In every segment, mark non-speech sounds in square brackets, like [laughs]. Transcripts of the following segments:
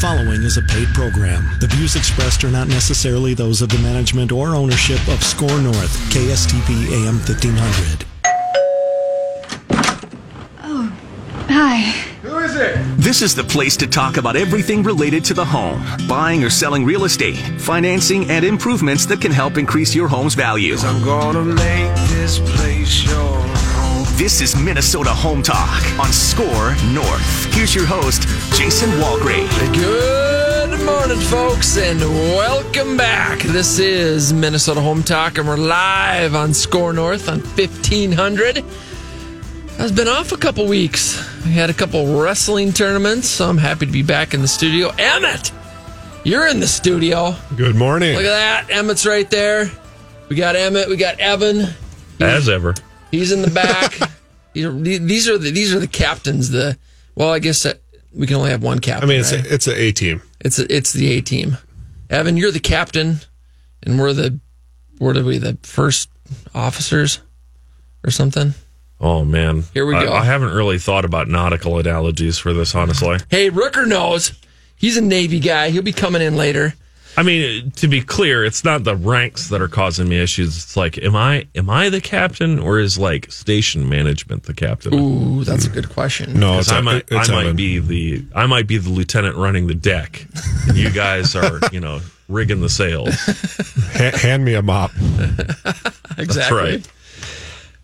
following is a paid program. The views expressed are not necessarily those of the management or ownership of SKOR North, KSTP AM 1500. Oh, Hi. Who is it? This is the place to talk about everything related to the home buying or selling real estate, financing, and improvements that can help increase your home's value. I'm gonna make this place your home. This is Minnesota Home Talk on SKOR North. Here's your host, Jason Walgrave. Good morning, folks, and welcome back. This is Minnesota Home Talk, and we're live on Score North on 1500. I've been off a couple weeks. We had a couple wrestling tournaments, so I'm happy to be back in the studio. Emmett, you're in the studio. Good morning. Look at that. Emmett's right there. We got Emmett. We got Evan. As ever. He's in the back. [laughs] These are- these are the these are the captains. The well, I guess uh, we can only have one captain. I mean, it's right? a, it's an A team. It's a, it's the A team. Evan, you're the captain, and we're the what are we the first officers or something? Oh man, Here we I- go. I, haven't really thought about nautical analogies for this, honestly. Hey, Rooker knows. He's a Navy guy. He'll be coming in later. I mean, to be clear, it's not the ranks that are causing me issues. It's like, am I am I the captain or is like station management the captain? Ooh, that's a good question. No, it's, I might it's I might Evan. be the I might be the lieutenant running the deck, and you guys are [laughs] you know rigging the sails. Ha- hand me a mop. [laughs] exactly. That's right.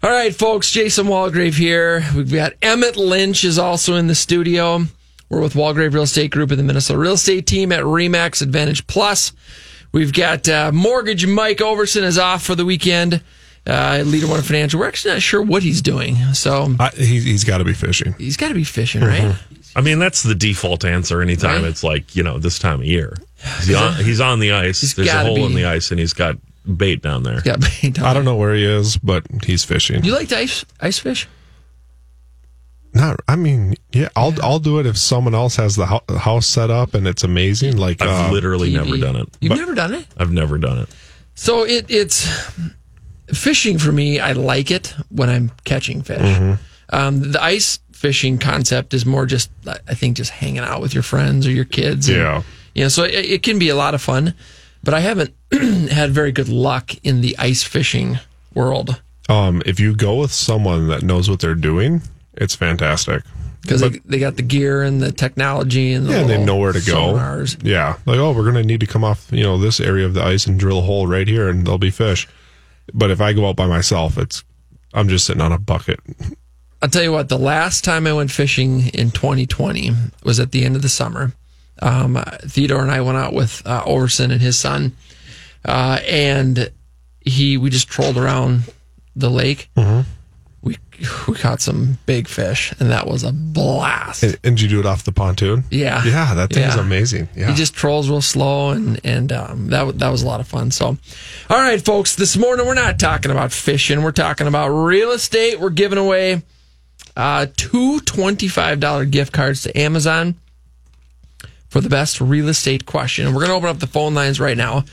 All right, folks. Jason Walgrave here. We've got Emmett Lynch is also in the studio. We're with Walgrave Real Estate Group and the Minnesota Real Estate Team at Remax Advantage Plus. We've got uh, Mortgage Mike Overson is off for the weekend. Uh, Leader One Financial. We're actually not sure what he's doing, so I, he, he's got to be fishing. he's got to be fishing, right? I mean, that's the default answer anytime Right. it's like you know this time of year. He's on, he's on the ice. He's There's a gotta hole in the ice, and he's got bait down there. Yeah, I don't know where he is, but he's fishing. You like to ice ice fish? Not. I mean, yeah, I'll I'll do it if someone else has the hou- house set up and it's amazing. Like I've uh, literally TV. never done it. You've But- never done it. I've never done it. So it it's fishing for me. I like it when I'm catching fish. Mm-hmm. Um, the ice fishing concept is more just I think just hanging out with your friends or your kids. and- Yeah. you know, so it, it can be a lot of fun, but I haven't [clears throat] had very good luck in the ice fishing world um, if you go with someone that knows what they're doing, it's fantastic. because they, they got the gear and the technology and the Yeah, and they know where to go. sonars. Yeah, like oh, we're gonna need to come off you know this area of the ice and drill a hole right here, and there'll be fish. But if I go out by myself, it's I'm just sitting on a bucket. I'll tell you what, the last time I went fishing in 2020 was at the end of the summer. Um, Theodore and I went out with uh, Overson and his son, uh, and he we just trolled around the lake. We we caught some big fish, and that was a blast. And, and did you do it off the pontoon? Yeah. yeah, that thing's Yeah. amazing. Yeah, He just trolls real slow, and and um, that that was a lot of fun. So, all right, folks, this morning we're not talking about fishing. We're talking about real estate. We're giving away uh, two twenty five dollar gift cards to Amazon for the best real estate question. And we're going to open up the phone lines right now.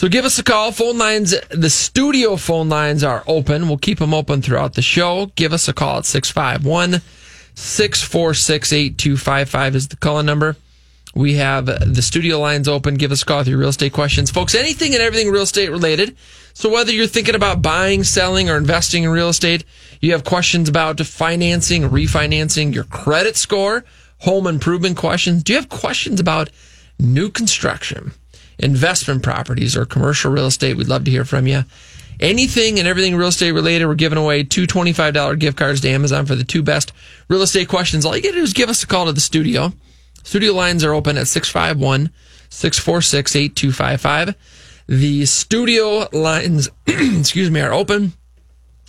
So give us a call. Phone lines, the studio phone lines are open. We'll keep them open throughout the show. Give us a call at 651 646 8255 is the call number. We have the studio lines open. Give us a call with your real estate questions. Folks, anything and everything real estate related. So whether you're thinking about buying, selling, or investing in real estate, you have questions about financing, refinancing, your credit score, home improvement questions. Do you have questions about new construction, investment properties, or commercial real estate? We'd love to hear from you. Anything and everything real estate related, we're giving away two $25 gift cards to Amazon for the two best real estate questions. All you got to do is give us a call to the studio. Studio lines are open at 651 646 8255. The studio lines, [clears throat] excuse me, are open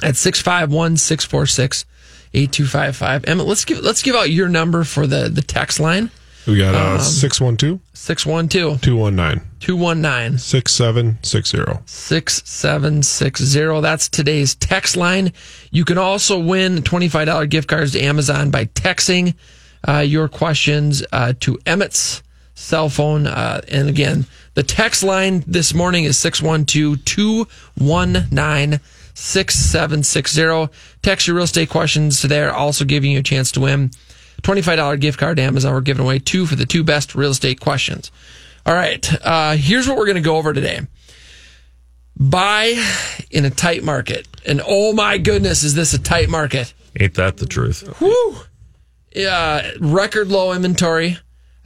at 651 646 8255. Emmett, let's give let's give out your number for the, the text line we got Um, uh, 612 612 219 219 6760. 6760. That's today's text line. You can also win $25 gift cards to Amazon by texting uh, your questions uh, to Emmett's cell phone. Uh, and again, the text line this morning is 612 219 6760. Text your real estate questions to there, also giving you a chance to win $25 gift card to Amazon. We're giving away two for the two best real estate questions. All right. Uh, here's what we're going to go over today buy in a tight market. And oh my goodness, is this a tight market? Ain't that the truth? Woo! Yeah, record low inventory.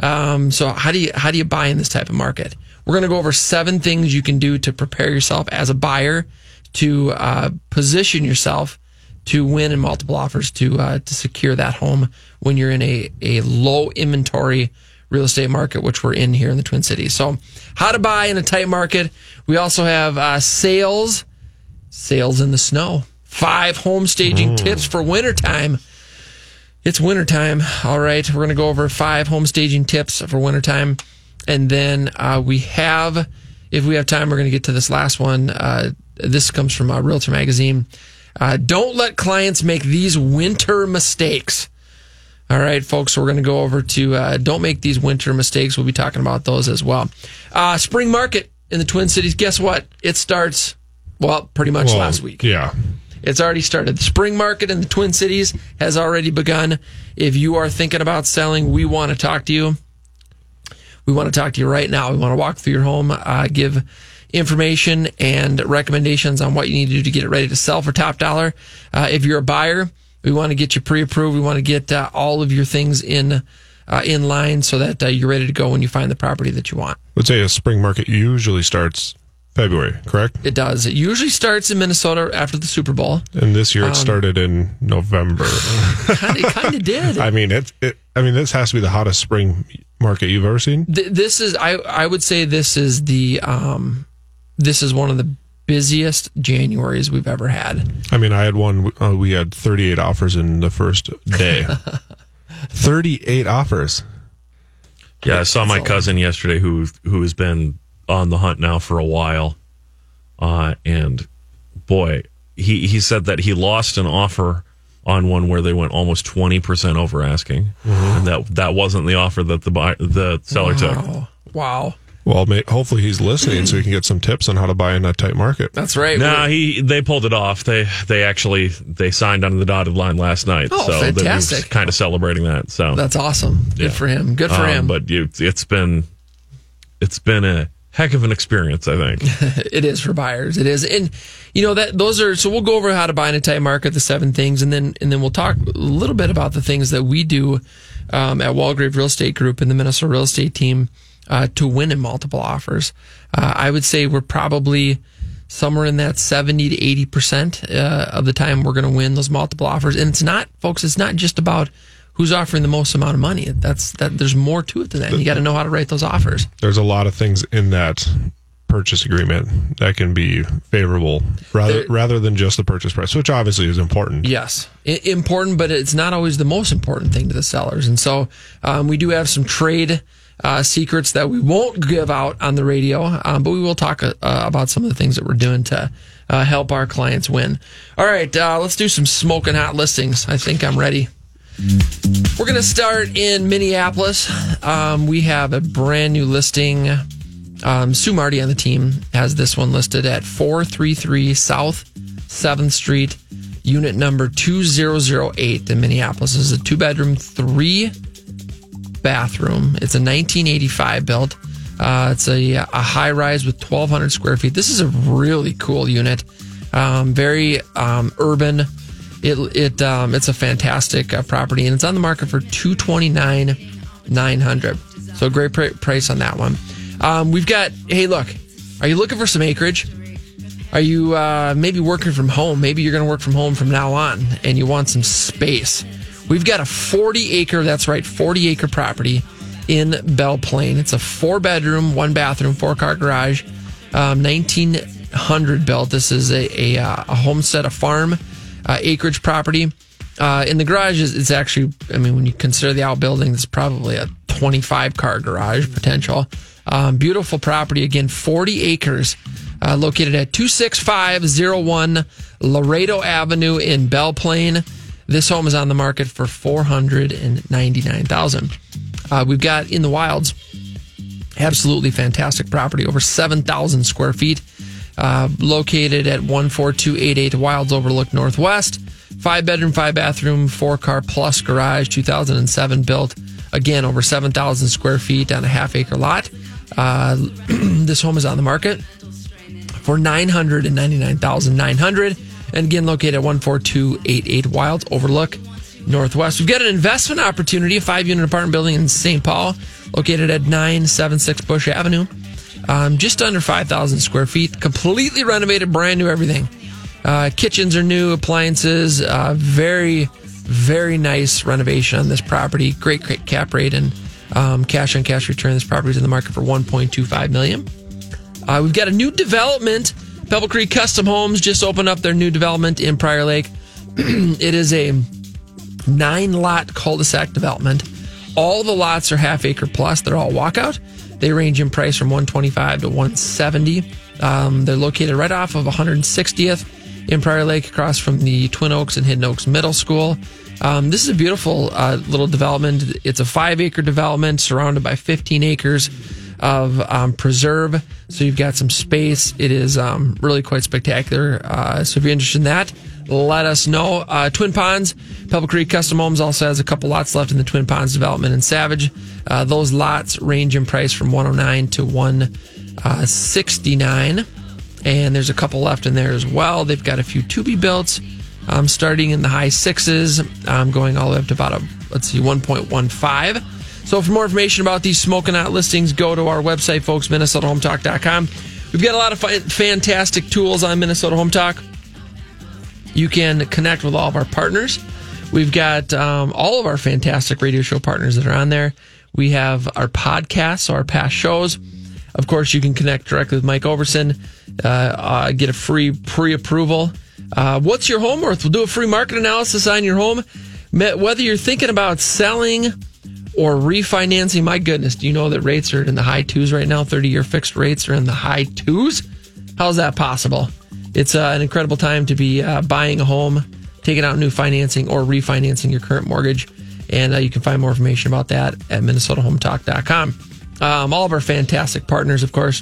Um, so how do you how do you buy in this type of market? We're going to go over seven things you can do to prepare yourself as a buyer to uh, position yourself to win in multiple offers to uh, to secure that home when you're in a a low inventory real estate market, which we're in here in the Twin Cities. So, how to buy in a tight market. We also have uh, sales, sales in the snow. Five home staging tips for wintertime. It's wintertime. All right. We're going to go over five home staging tips for wintertime. And then uh, we have, if we have time, we're going to get to this last one. Uh, this comes from uh, Realtor Magazine. Uh, don't let clients make these winter mistakes. All right, folks, we're going to go over to uh, don't make these winter mistakes. We'll be talking about those as well. Uh, spring market in the Twin Cities. Guess what? It starts, well, pretty much Well, last week. Yeah. It's already started. The spring market in the Twin Cities has already begun. If you are thinking about selling, we want to talk to you. We want to talk to you right now. We want to walk through your home, uh, give information and recommendations on what you need to do to get it ready to sell for top dollar. Uh, if you're a buyer, we want to get you pre-approved. We want to get uh, all of your things in uh, in line so that uh, you're ready to go when you find the property that you want. Let's say a spring market usually starts February, correct? It does. It usually starts in Minnesota after the Super Bowl. And this Um, year it started in November. Of, kind of did. I mean, it, it. I mean, this has to be the hottest spring market you've ever seen. Th- this is I I would say this is the um this is one of the busiest Januaries we've ever had. I mean, I had one. Uh, we had 38 offers in the first day. [laughs] 38 offers. Yeah, I saw my cousin yesterday who who has been on the hunt now for a while, uh, and boy, he he said that he lost an offer on one where they went almost twenty percent over asking, and that that wasn't the offer that the buy, the seller took. Wow. Wow. Well, may, hopefully he's listening so he can get some tips on how to buy in that tight market. That's right. No, he they pulled it off. They they actually they signed on the dotted line last night. Oh, so fantastic. kind of celebrating that. So That's awesome. Good Yeah. for him. Good for Um, him. But you, it's been it's been a heck of an experience. I think. [laughs] it is for buyers. It is, and you know that those are. So we'll go over how to buy in a tight market, the seven things, and then and then we'll talk a little bit about the things that we do um, at Walgrave Real Estate Group and the Minnesota Real Estate Team uh, to win in multiple offers. Uh, I would say we're probably somewhere in that 70 to 80 percent uh, of the time we're going to win those multiple offers, and it's not, folks. It's not just about who's offering the most amount of money. That's that. There's more to it than that. You got to know how to write those offers. There's a lot of things in that purchase agreement that can be favorable rather There- rather than just the purchase price, which obviously is important. Yes, I- important, but it's not always the most important thing to the sellers. And so um, we do have some trade uh, secrets that we won't give out on the radio, um, but we will talk uh, about some of the things that we're doing to uh, help our clients win. All right, uh, let's do some smoking hot listings. I think I'm ready. We're going to start in Minneapolis. Um, we have a brand new listing. Um, Sue Marty on the team has this one listed at 433 South 7th Street, unit number 2008 in Minneapolis. This is a two bedroom, three bathroom. It's a 1985 built. Uh, it's a, a high rise with 1,200 square feet. This is a really cool unit. Um, very um, urban. It it um, it's a fantastic uh, property, and it's on the market for 229 900. So great pr- price on that one. Um, we've got. Hey, look. Are you looking for some acreage? Are you uh, maybe working from home? Maybe you're going to work from home from now on, and you want some space. We've got a 40 acre. That's right, 40 acre property in Belle Plaine. It's a four bedroom, one bathroom, four car garage. Um, 1900 built. This is a a, uh, a homestead, a farm uh, acreage property. Uh, in the garage is it's actually. I mean, when you consider the outbuilding, it's probably a 25 car garage potential. Um, beautiful property again, 40 acres, uh, located at 26501 Laredo Avenue in Belle Plaine. This home is on the market for 499000 uh, We've got in the wilds, absolutely fantastic property, over 7,000 square feet, uh, located at 14288 Wilds Overlook Northwest. Five bedroom, five bathroom, four car plus garage, 2007 built. Again, over 7,000 square feet on a half acre lot. Uh, [clears throat] this home is on the market for 999900 and again located at 14288 Wilds Overlook Northwest. We've got an investment opportunity, a five unit apartment building in St. Paul, located at 976 Bush Avenue. Um, just under 5,000 square feet, completely renovated, brand new everything. Uh, kitchens are new, appliances, uh, very, very nice renovation on this property. Great, great cap rate and um, cash on cash return. This property is in the market for 1.25 million. Uh, we've got a new development. Pebble Creek Custom Homes just opened up their new development in Prior Lake. [clears throat] it is a nine lot cul-de-sac development. All the lots are half acre plus. They're all walkout. They range in price from 125 to 170. Um, they're located right off of 160th in Prior Lake, across from the Twin Oaks and Hidden Oaks Middle School. Um, this is a beautiful uh, little development. It's a five acre development surrounded by 15 acres of um, preserve. So you've got some space. It is um, really quite spectacular. Uh, so if you're interested in that, let us know. Uh, Twin Ponds, Pebble Creek Custom Homes also has a couple lots left in the Twin Ponds development in Savage. Uh, those lots range in price from 109 to 169. And there's a couple left in there as well. They've got a few to be built, um, starting in the high sixes, um, going all the way up to about a let's see 1.15. So for more information about these smoking out listings, go to our website, folks, MinnesotaHometalk.com. We've got a lot of fantastic tools on Minnesota Home Talk. You can connect with all of our partners. We've got um, all of our fantastic radio show partners that are on there. We have our podcasts, our past shows. Of course, you can connect directly with Mike Overson, uh, uh, get a free pre approval. Uh, what's your home worth? We'll do a free market analysis on your home. Whether you're thinking about selling or refinancing, my goodness, do you know that rates are in the high twos right now? 30 year fixed rates are in the high twos. How's that possible? It's uh, an incredible time to be uh, buying a home, taking out new financing, or refinancing your current mortgage. And uh, you can find more information about that at MinnesotaHometalk.com. Um, all of our fantastic partners, of course,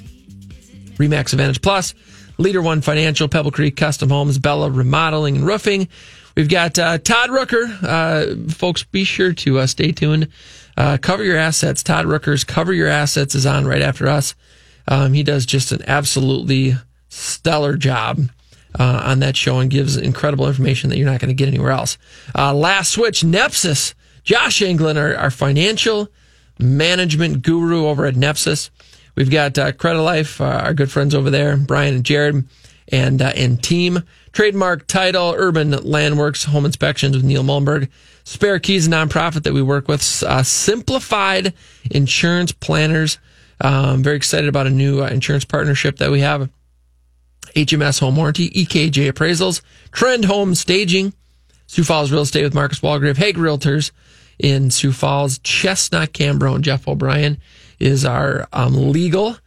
Remax Advantage Plus, Leader One Financial, Pebble Creek Custom Homes, Bella Remodeling and Roofing. We've got uh, Todd Rooker. Uh, folks, be sure to uh, stay tuned. Uh, cover your assets. Todd Rooker's Cover Your Assets is on right after us. Um, he does just an absolutely stellar job uh, on that show and gives incredible information that you're not going to get anywhere else. Uh, last switch, Nepsis. Josh England, our, our, financial management guru over at Nepsis. We've got uh, Credit Life, uh, our good friends over there, Brian and Jared, and uh, and team. Trademark title, Urban Landworks, Home Inspections with Neil Mullenberg. Spare Keys, a nonprofit that we work with. Uh, simplified Insurance Planners. Um, very excited about a new insurance partnership that we have. HMS Home Warranty, EKJ Appraisals, Trend Home Staging, Sioux Falls Real Estate with Marcus Walgrave, Hegg Realtors in Sioux Falls, Chestnut Cambronne, Jeff O'Brien is our um, legal.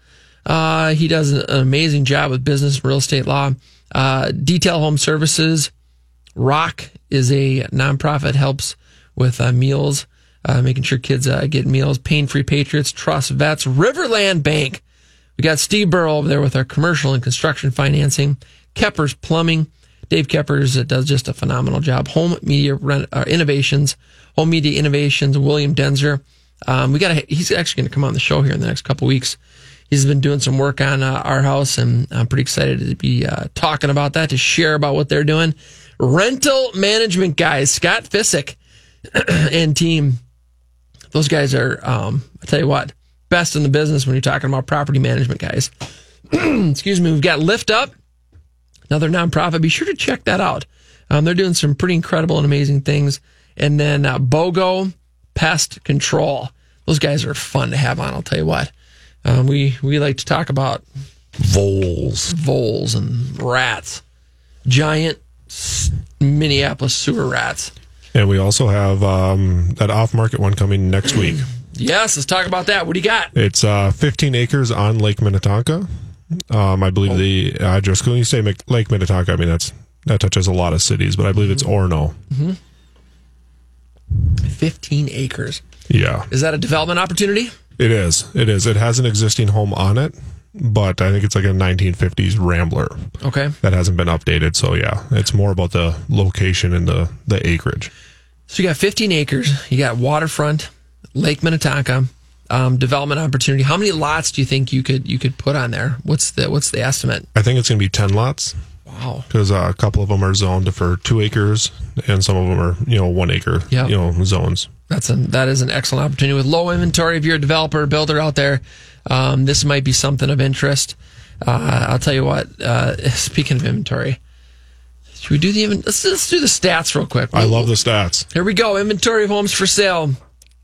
Uh, he does an amazing job with business and real estate law. Uh, Detail Home Services, Rock is a nonprofit helps with uh, meals, uh, making sure kids uh, get meals. Pain Free Patriots, Trust Vets, Riverland Bank. We got Steve Burrow over there with our commercial and construction financing. Keppers Plumbing. Dave Keppers does just a phenomenal job. Home Media uh, Innovations, Home Media Innovations. William Denzer. Um, we got. He's actually going to come on the show here in the next couple weeks. He's been doing some work on uh, our house, and I'm pretty excited to be uh, talking about that to share about what they're doing. Rental management guys, Scott Fissick [clears throat] and team. Those guys are. Um, I tell you what, best in the business when you're talking about property management guys. [clears throat] Excuse me. We've got Lift Up, another nonprofit. Be sure to check that out. Um, they're doing some pretty incredible and amazing things. And then uh, BOGO Pest Control. Those guys are fun to have on. I'll tell you what. Um, we we like to talk about voles, voles, and rats, giant Minneapolis sewer rats. And we also have um, that off-market one coming next week. [clears throat] Yes, let's talk about that. What do you got? It's uh, 15 acres on Lake Minnetonka. Um, I believe oh. the address. When you say Lake Minnetonka, I mean that's that touches a lot of cities, but I believe it's mm-hmm. Orono. Mm-hmm. 15 acres. Yeah. Is that a development opportunity? It is. It is. It has an existing home on it. But I think it's like a 1950s Rambler Okay. that hasn't been updated. So yeah, it's more about the location and the the acreage. So you got 15 acres. You got waterfront, Lake Minnetonka, um, development opportunity. How many lots do you think you could you could put on there? What's the what's the estimate? I think it's going to be 10 lots Wow. because uh, a couple of them are zoned for two acres, and some of them are you know one acre Yeah. you know zones. That's an that is an excellent opportunity with low inventory. If you're a developer builder out there, um, this might be something of interest. Uh, I'll tell you what. Uh, [laughs] speaking of inventory, should we do the let's let's do the stats real quick. I love the stats. Here we go. Inventory of homes for sale.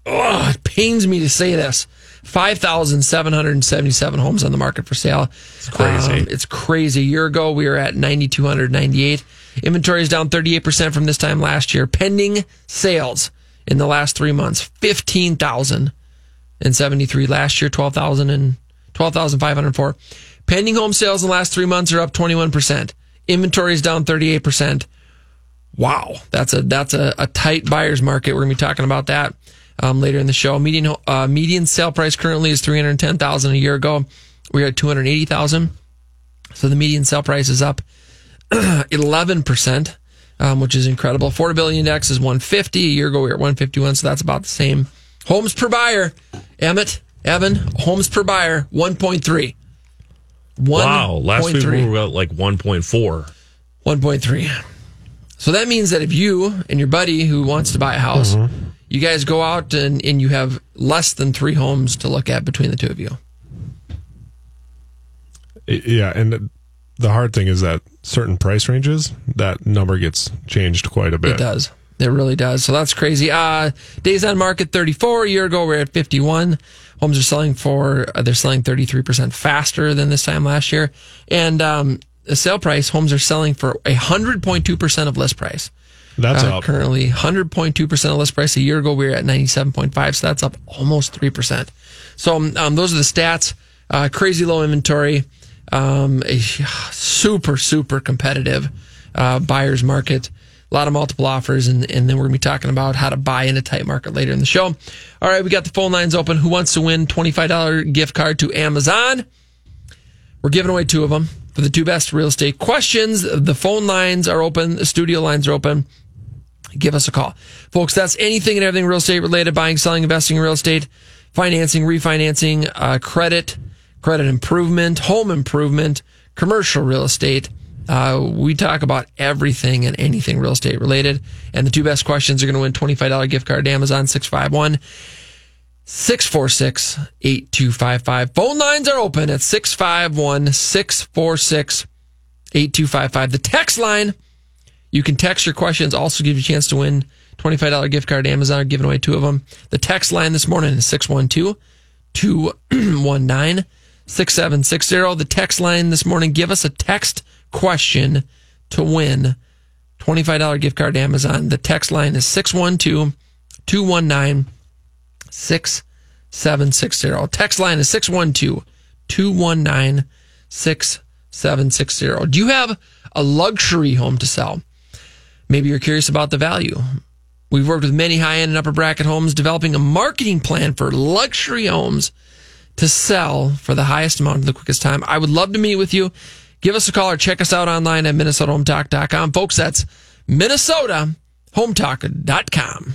Oh, it pains me to say this. 5,777 homes on the market for sale. It's crazy. it's crazy. A year ago, we were at 9,298. Inventory is down 38% from this time last year. Pending sales in the last three months, 15,073. Last year, 12,000 and 12,504. Pending home sales in the last three months are up 21%. Inventory is down 38%. Wow, that's a that's a, a tight buyer's market. We're gonna be talking about that um, later in the show. Median uh, median sale price currently is three hundred ten thousand. A year ago, we were at two hundred eighty thousand. So the median sale price is up [clears throat] eleven percent, um, which is incredible. Affordability index is one fifty. A year ago, we were at one fifty one. So that's about the same. Homes per buyer, Emmett, Evan, homes per buyer one point three. Wow. Last week we were at like 1.4. 1.3. So that means that if you and your buddy who wants to buy a house, mm-hmm. you guys go out and, and you have less than three homes to look at between the two of you. Yeah, and the hard thing is that certain price ranges, that number gets changed quite a bit. It does. It really does. So that's crazy. Uh, days on market 34. A year ago, we are at 51. Homes are selling for, uh, they're selling 33% faster than this time last year. And um, the sale price, homes are selling for 100.2% of list price. That's uh, up. currently 100.2% of list price. A year ago, we were at 97.5, so that's up almost 3%. So um, those are the stats. Uh, crazy low inventory, um, a super, super competitive uh, buyer's market. A lot of multiple offers, and, and then we're going to be talking about how to buy in a tight market later in the show. All right, we got the phone lines open. Who wants to win $25 gift card to Amazon? We're giving away two of them for the two best real estate questions. The phone lines are open, the studio lines are open. Give us a call. Folks, that's anything and everything real estate related buying, selling, investing in real estate, financing, refinancing, uh, credit, credit improvement, home improvement, commercial real estate. Uh, we talk about everything and anything real estate related. And the two best questions are going to win $25 gift card to Amazon 651 646 8255. Phone lines are open at 651 646 8255. The text line, you can text your questions, also give you a chance to win $25 gift card to Amazon. We're giving away two of them. The text line this morning is 612 219 6760. The text line this morning, give us a text question to win $25 gift card to Amazon. The text line is 612 219 6760. Text line is 612 219 6760. Do you have a luxury home to sell? Maybe you're curious about the value. We've worked with many high end and upper bracket homes, developing a marketing plan for luxury homes to sell for the highest amount in the quickest time. I would love to meet with you. Give us a call or check us out online at MinnesotaHometalk.com. Folks, that's MinnesotaHometalk.com.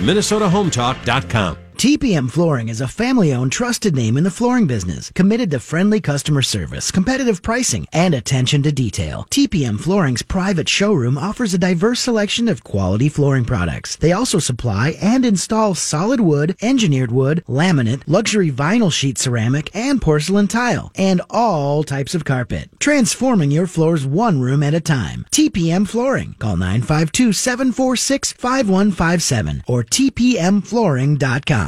MinnesotaHometalk.com. TPM Flooring is a family owned, trusted name in the flooring business, committed to friendly customer service, competitive pricing, and attention to detail. TPM Flooring's private showroom offers a diverse selection of quality flooring products. They also supply and install solid wood, engineered wood, laminate, luxury vinyl sheet ceramic, and porcelain tile, and all types of carpet, transforming your floors one room at a time. TPM Flooring. Call 952 746 5157 or tpmflooring.com.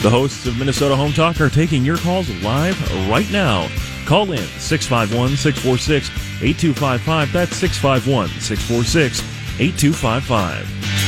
The hosts of Minnesota Home Talk are taking your calls live right now. Call in 651 646 8255. That's 651 646 8255.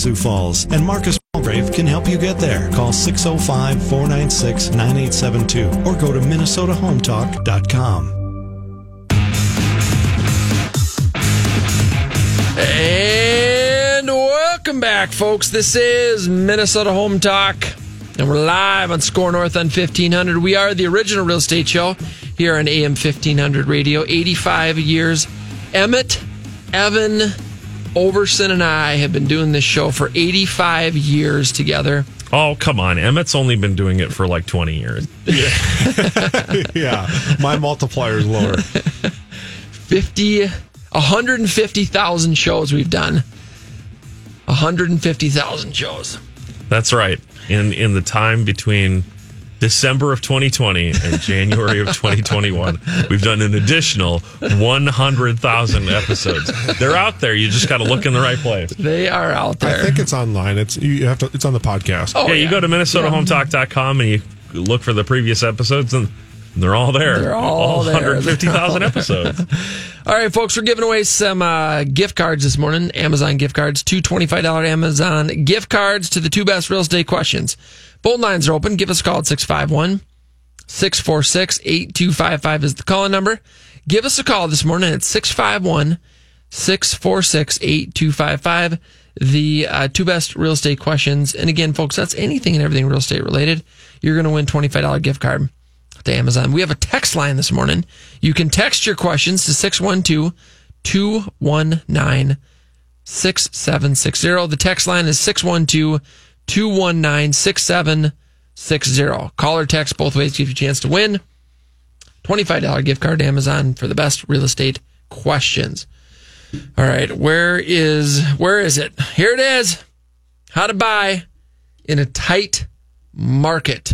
Sioux Falls, and Marcus Walgrave can help you get there. Call 605 496 9872 or go to MinnesotaHometalk.com. And welcome back, folks. This is Minnesota Home Talk, and we're live on SKOR North on 1500. We are the original real estate show here on AM 1500 radio. 85 years. Emmett, Evan, Overson, and I have been doing this show for 85 years together. Oh, come on. Emmett's only been doing it for like 20 years. [laughs] yeah, my multiplier is lower. [laughs] 50, 150,000 shows we've done. 150,000 shows. That's right. In in the time between December of 2020 and January of 2021, we've done an additional 100,000 episodes. They're out there. You just got to look in the right place. They are out there. I think it's online. It's you have to. It's on the podcast. Oh, yeah, you go to minnesotahometalk.com and you look for the previous episodes and they're all there. They're all there. 150,000 [laughs] episodes. All right, folks, we're giving away some uh, gift cards this morning. Amazon gift cards, two $25 Amazon gift cards to the two best real estate questions. Both lines are open. Give us a call at 651 646 8255 is the calling number. Give us a call this morning at 651 646 8255. The uh, two best real estate questions. And again, folks, that's anything and everything real estate related. You're going to win $25 gift card to Amazon. We have a text line this morning. You can text your questions to 612 219 6760. The text line is 612 219 6760. Call or text both ways give you a chance to win. $25 gift card to Amazon for the best real estate questions. All right, where is where is it? Here it is. How to buy in a tight market.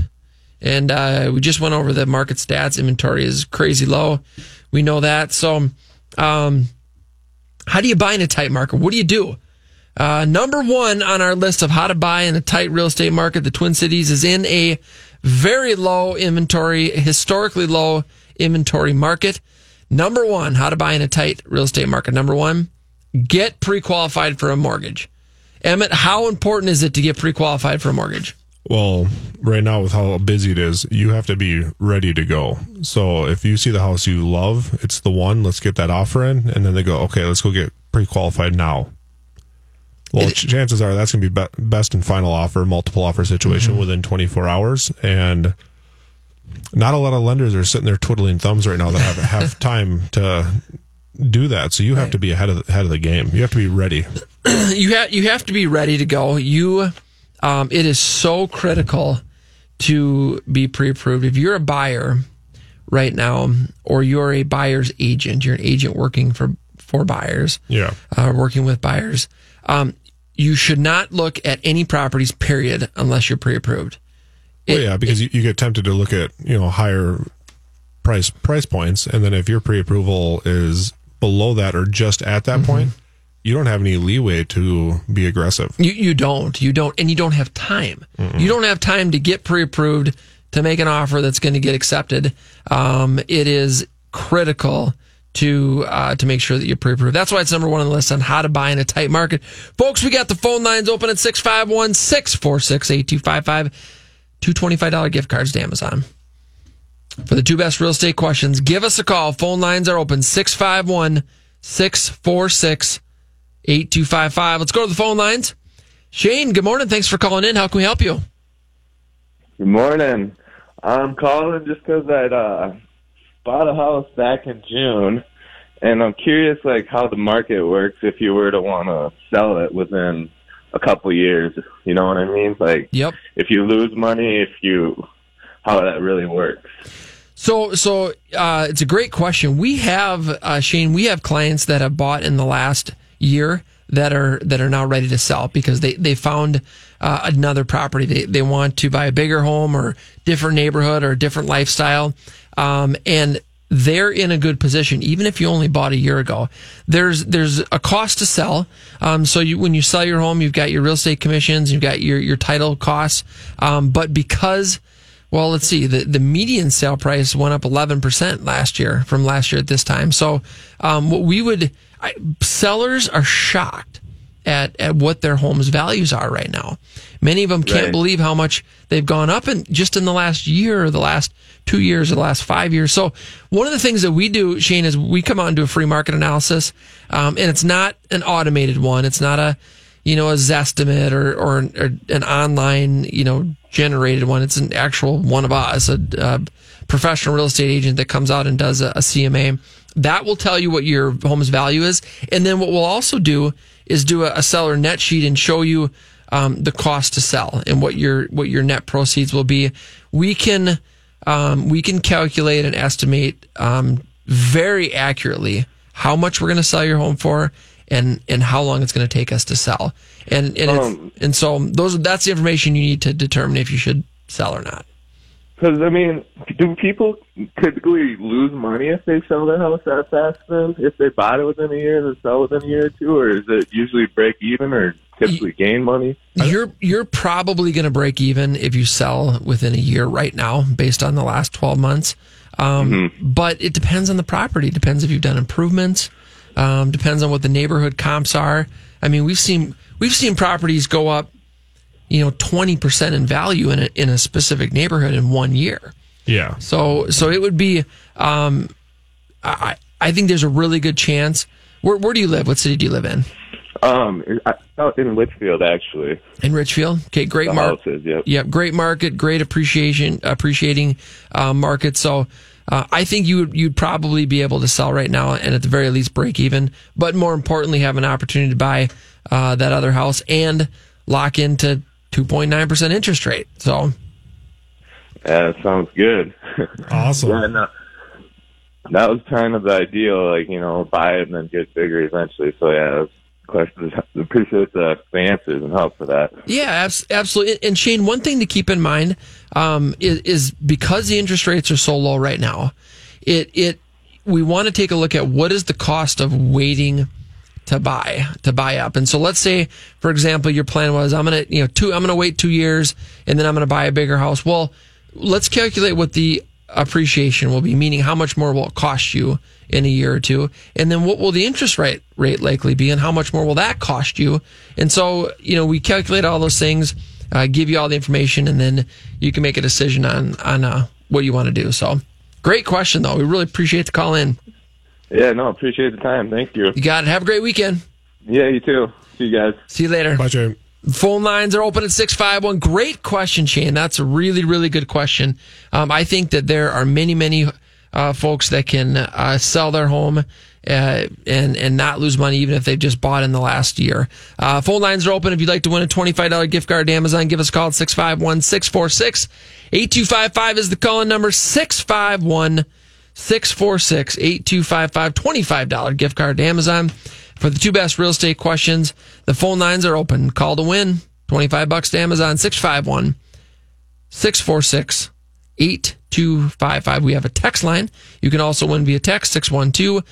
And uh, we just went over the market stats. Inventory is crazy low. We know that. So, um, how do you buy in a tight market? What do you do? Uh, number one on our list of how to buy in a tight real estate market, the Twin Cities is in a very low inventory, historically low inventory market. Number one, how to buy in a tight real estate market. Number one, get pre qualified for a mortgage. Emmett, how important is it to get pre qualified for a mortgage? Well, right now with how busy it is, you have to be ready to go. So if you see the house you love, it's the one. Let's get that offer in, and then they go, okay, let's go get pre-qualified now. Well, ch- chances are that's going to be, be best and final offer, multiple offer situation Mm-hmm. within 24 hours. And not a lot of lenders are sitting there twiddling thumbs right now that have, [laughs] have time to do that. So you have to be ahead of the, ahead of the game. You have to be ready. [clears throat] you have you have to be ready to go. You, um, it is so critical to be pre-approved. If you're a buyer right now, or you're a buyer's agent, you're an agent working for for buyers, Yeah. uh, working with buyers. Um, you should not look at any properties, period, unless you're pre-approved. Well, yeah, because you, you get tempted to look at you know higher price price points, and then if your pre-approval is below that or just at that point, you don't have any leeway to be aggressive. You you don't you don't and you don't have time. You don't have time to get pre-approved to make an offer that's going to get accepted. Um, it is critical to uh, to make sure that you're pre-approved. That's why it's number one on the list on how to buy in a tight market. Folks, we got the phone lines open at 651 646 8255. Two $25 gift cards to Amazon. For the two best real estate questions, give us a call. Phone lines are open 651 646 8255. Let's go to the phone lines. Shane, good morning. Thanks for calling in. How can we help you? Good morning. I'm calling just because I'd uh, bought a house back in June, and I'm curious like how the market works if you were to want to sell it within a couple years. You know what I mean? Like, yep. If you lose money, if you how that really works. So, so uh, it's a great question. We have uh, Shane. We have clients that have bought in the last year that are that are now ready to sell because they they found uh, another property. They they want to buy a bigger home or different neighborhood or different lifestyle, um, and they're in a good position. Even if you only bought a year ago, there's there's a cost to sell. Um, so you when you sell your home, you've got your real estate commissions, you've got your your title costs, um, but because well, let's see. The the median sale price went up 11% last year from last year at this time. So, um, what we would I, sellers are shocked at at what their homes values are right now. Many of them can't Right. believe how much they've gone up in just in the last year, or the last two years, or the last five years. So, one of the things that we do, Shane, is we come out and do a free market analysis, um, and it's not an automated one. It's not a you know, a Zestimate or, or, or an online, you know, generated one. It's an actual one of us, a, a professional real estate agent that comes out and does a, a CMA. That will tell you what your home's value is. And then what we'll also do is do a, a seller net sheet and show you um, the cost to sell and what your what your net proceeds will be. We can um, we can calculate and estimate um, very accurately how much we're going to sell your home for and and how long it's going to take us to sell. And and Um, it's, and so those that's the information you need to determine if you should sell or not. Because I mean, do people typically lose money if they sell their house that fast? Then, if they bought it within a year and then sell within a year or two, or is it usually break even or typically gain money? You're you're probably going to break even if you sell within a year right now, based on the last twelve months. Um, But it depends on the property. Depends if you've done improvements. Um, depends on what the neighborhood comps are. I mean, we've seen we've seen properties go up, you know, twenty percent in value in a, in a specific neighborhood in one year. Yeah. So so it would be. Um, I I think there's a really good chance. Where where do you live? What city do you live in? Um, I- out in Richfield, actually. In Richfield. Okay, great market. houses, yep. Yep, great market, great appreciation, appreciating uh, market. So uh, I think you would you'd probably be able to sell right now, and at the very least break even. But more importantly, have an opportunity to buy uh, that other house and lock into two point nine percent interest rate. So Yeah, that sounds good. Awesome. [laughs] yeah, no, that was kind of the ideal, like you know, buy it and then get bigger eventually. So yeah, that was questions. [laughs] Appreciate the, the answers and help for that. Yeah, abs- absolutely. And Shane, one thing to keep in mind um, is, is because the interest rates are so low right now, it it we want to take a look at what is the cost of waiting to buy to buy up. And so let's say, for example, your plan was I'm gonna you know two I'm gonna wait two years and then I'm gonna buy a bigger house. Well, let's calculate what the appreciation will be, meaning how much more will it cost you in a year or two, and then what will the interest rate rate likely be, and how much more will that cost you? And so you know we calculate all those things, uh, give you all the information, and then you can make a decision on on uh, what you want to do. So great question though. We really appreciate the call in. Yeah, no, appreciate the time. Thank you. You got it. Have a great weekend. Yeah, you too. See you guys. See you later. Bye, Jay. Phone lines are open at 651. Great question, Shane. That's a really, really good question. Um, I think that there are many, many uh, folks that can uh, sell their home uh, and and not lose money even if they've just bought in the last year. Uh, phone lines are open. If you'd like to win a $25 gift card to Amazon, give us a call at 651 646 8255 is the call in number 651 646 8255. $25 gift card to Amazon for the two best real estate questions. The phone lines are open. Call to win. 25 bucks to Amazon 651 646 8255. We have a text line. You can also win via text 612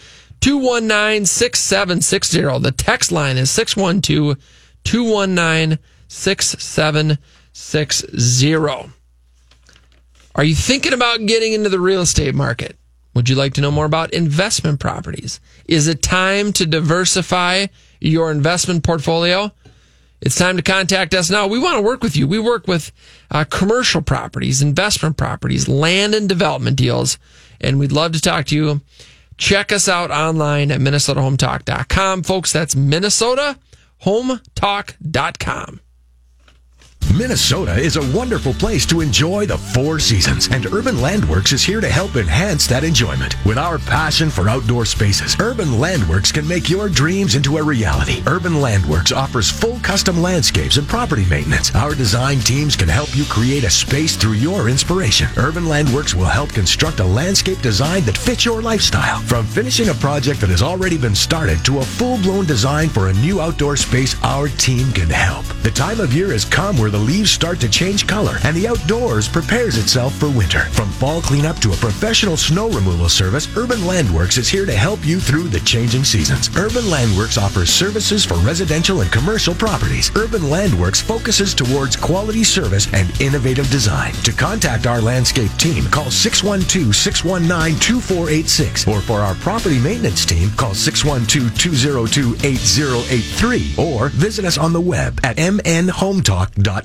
219 6760. The text line is 612 219 6760. Are you thinking about getting into the real estate market? Would you like to know more about investment properties? Is it time to diversify your investment portfolio? It's time to contact us now. We want to work with you. We work with uh, commercial properties, investment properties, land and development deals, and we'd love to talk to you. Check us out online at minnesotahometalk.com. Folks, that's minnesotahometalk.com. Minnesota is a wonderful place to enjoy the four seasons, and Urban Landworks is here to help enhance that enjoyment. With our passion for outdoor spaces, Urban Landworks can make your dreams into a reality. Urban Landworks offers full custom landscapes and property maintenance. Our design teams can help you create a space through your inspiration. Urban Landworks will help construct a landscape design that fits your lifestyle. From finishing a project that has already been started to a full-blown design for a new outdoor space, our team can help. The time of year has come where the leaves start to change color and the outdoors prepares itself for winter. From fall cleanup to a professional snow removal service, Urban Landworks is here to help you through the changing seasons. Urban Landworks offers services for residential and commercial properties. Urban Landworks focuses towards quality service and innovative design. To contact our landscape team, call 612-619-2486 or for our property maintenance team, call 612-202-8083 or visit us on the web at mnhometalk.com.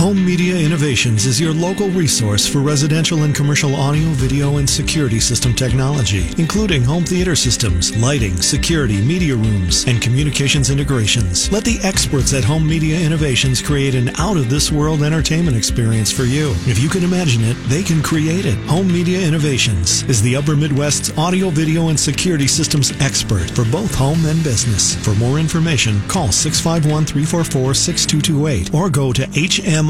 Home Media Innovations is your local resource for residential and commercial audio, video, and security system technology, including home theater systems, lighting, security, media rooms, and communications integrations. Let the experts at Home Media Innovations create an out of this world entertainment experience for you. If you can imagine it, they can create it. Home Media Innovations is the Upper Midwest's audio, video, and security systems expert for both home and business. For more information, call 651 344 6228 or go to HM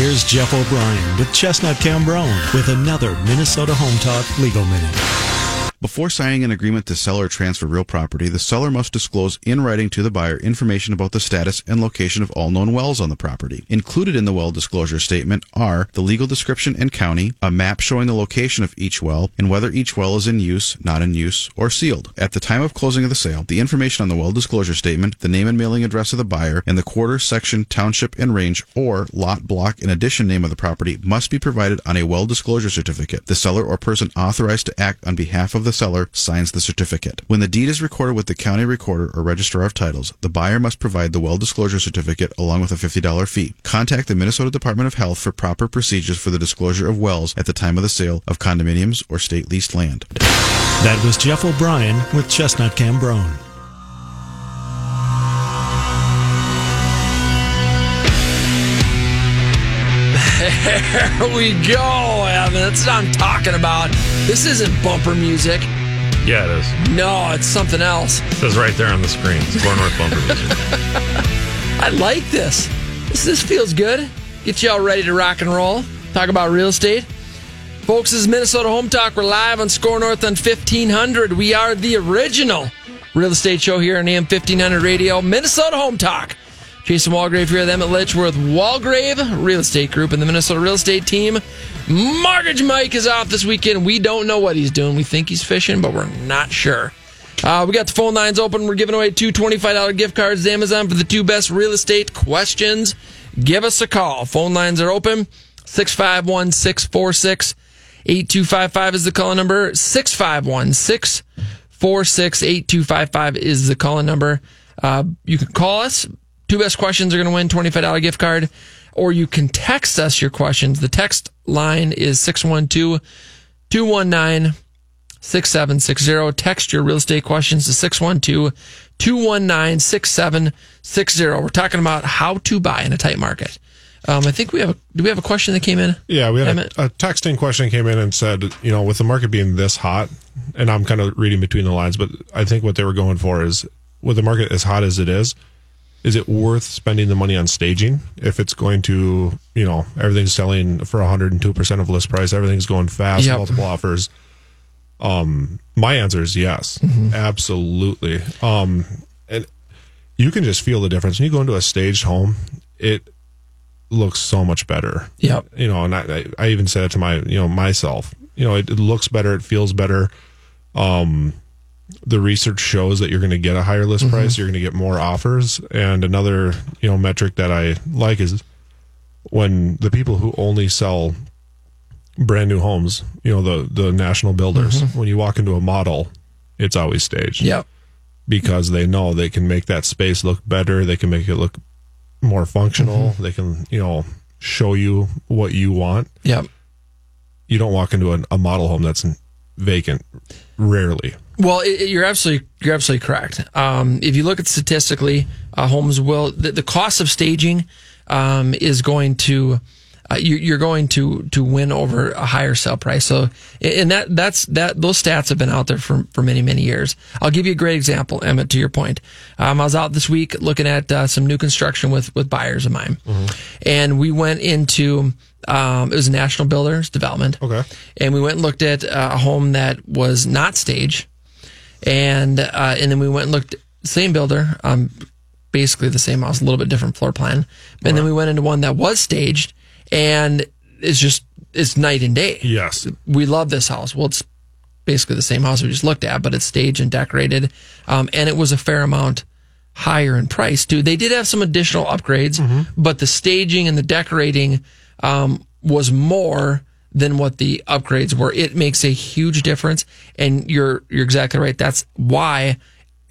Here's Jeff O'Brien with Chestnut Cambronne with another Minnesota Home Talk Legal Minute. Before signing an agreement to sell or transfer real property, the seller must disclose in writing to the buyer information about the status and location of all known wells on the property. Included in the well disclosure statement are the legal description and county, a map showing the location of each well, and whether each well is in use, not in use, or sealed. At the time of closing of the sale, the information on the well disclosure statement, the name and mailing address of the buyer, and the quarter, section, township, and range, or lot, block, and addition name of the property must be provided on a well disclosure certificate. The seller or person authorized to act on behalf of the seller signs the certificate. When the deed is recorded with the county recorder or registrar of titles, the buyer must provide the well disclosure certificate along with a $50 fee. Contact the Minnesota Department of Health for proper procedures for the disclosure of wells at the time of the sale of condominiums or state leased land. That was Jeff O'Brien with Chestnut Cambronne. There we go, Evan. That's what I'm talking about. This isn't bumper music. Yeah, it is. No, it's something else. It says right there on the screen. SKOR North Bumper Music. [laughs] I like this. This this feels good. Get you all ready to rock and roll. Talk about real estate. Folks, this is Minnesota Home Talk. We're live on SKOR North on 1500. We are the original real estate show here on AM 1500 Radio, Minnesota Home Talk. Jason Walgrave here at Emmett Litch. We're Walgrave Real Estate Group and the Minnesota Real Estate Team. Mortgage Mike is off this weekend. We don't know what he's doing. We think he's fishing, but we're not sure. Uh, we got the phone lines open. We're giving away two $25 gift cards to Amazon for the two best real estate questions. Give us a call. Phone lines are open. 651 646 8255 is the call number. 651 646 8255 is the call number. Uh, you can call us. Two best questions are going to win $25 gift card. Or you can text us your questions. The text line is 612 219 6760. Text your real estate questions to 612 219 6760. We're talking about how to buy in a tight market. Um, I think we have a. Do we have a question that came in? Yeah, we had a, a texting question came in and said, you know, with the market being this hot, and I'm kind of reading between the lines, but I think what they were going for is, with the market as hot as it is, is it worth spending the money on staging if it's going to, you know, everything's selling for 102 percent of list price, everything's going fast, Yep. multiple offers. Um, my answer is yes, Mm-hmm. absolutely. Um, and you can just feel the difference when you go into a staged home. It looks so much better. Yep. You know, and I, I- I even said it to my, you know, myself. You know, it, it looks better. It feels better. Um, the research shows that you're going to get a higher list Mm-hmm. price. You're going to get more offers. And another, you know, metric that I like is when the people who only sell brand new homes, you know, the the national builders, when you walk into a model, it's always staged. Mm-hmm. Yep. Because they know they can make that space look better. They can make it look more functional. Mm-hmm. They can, you know, show you what you want. Yep. You don't walk into a, a model home that's vacant. Rarely. Well, it, it- you're absolutely you're absolutely correct. Um, if you look at statistically, uh, homes will the, the cost of staging um, is going to uh, you, you're going to to win over a higher sale price. So, and that that's that those stats have been out there for for many many years. I'll give you a great example, Emmett. To your point, um, I was out this week looking at uh, some new construction with with buyers of mine, and we went into um, it was a national builders development. Okay. And we went and looked at uh, a home that was not staged, and uh, and then we went and looked same builder, um, basically the same house, a little bit different floor plan, and then we went into one that was staged, and it's just it's night and day. Yes, we love this house. Well, it's basically the same house we just looked at, but it's staged and decorated, um, and it was a fair amount higher in price too. They did have some additional upgrades, but the staging and the decorating um, was more than what the upgrades were. It makes a huge difference, and you're you're exactly right. That's why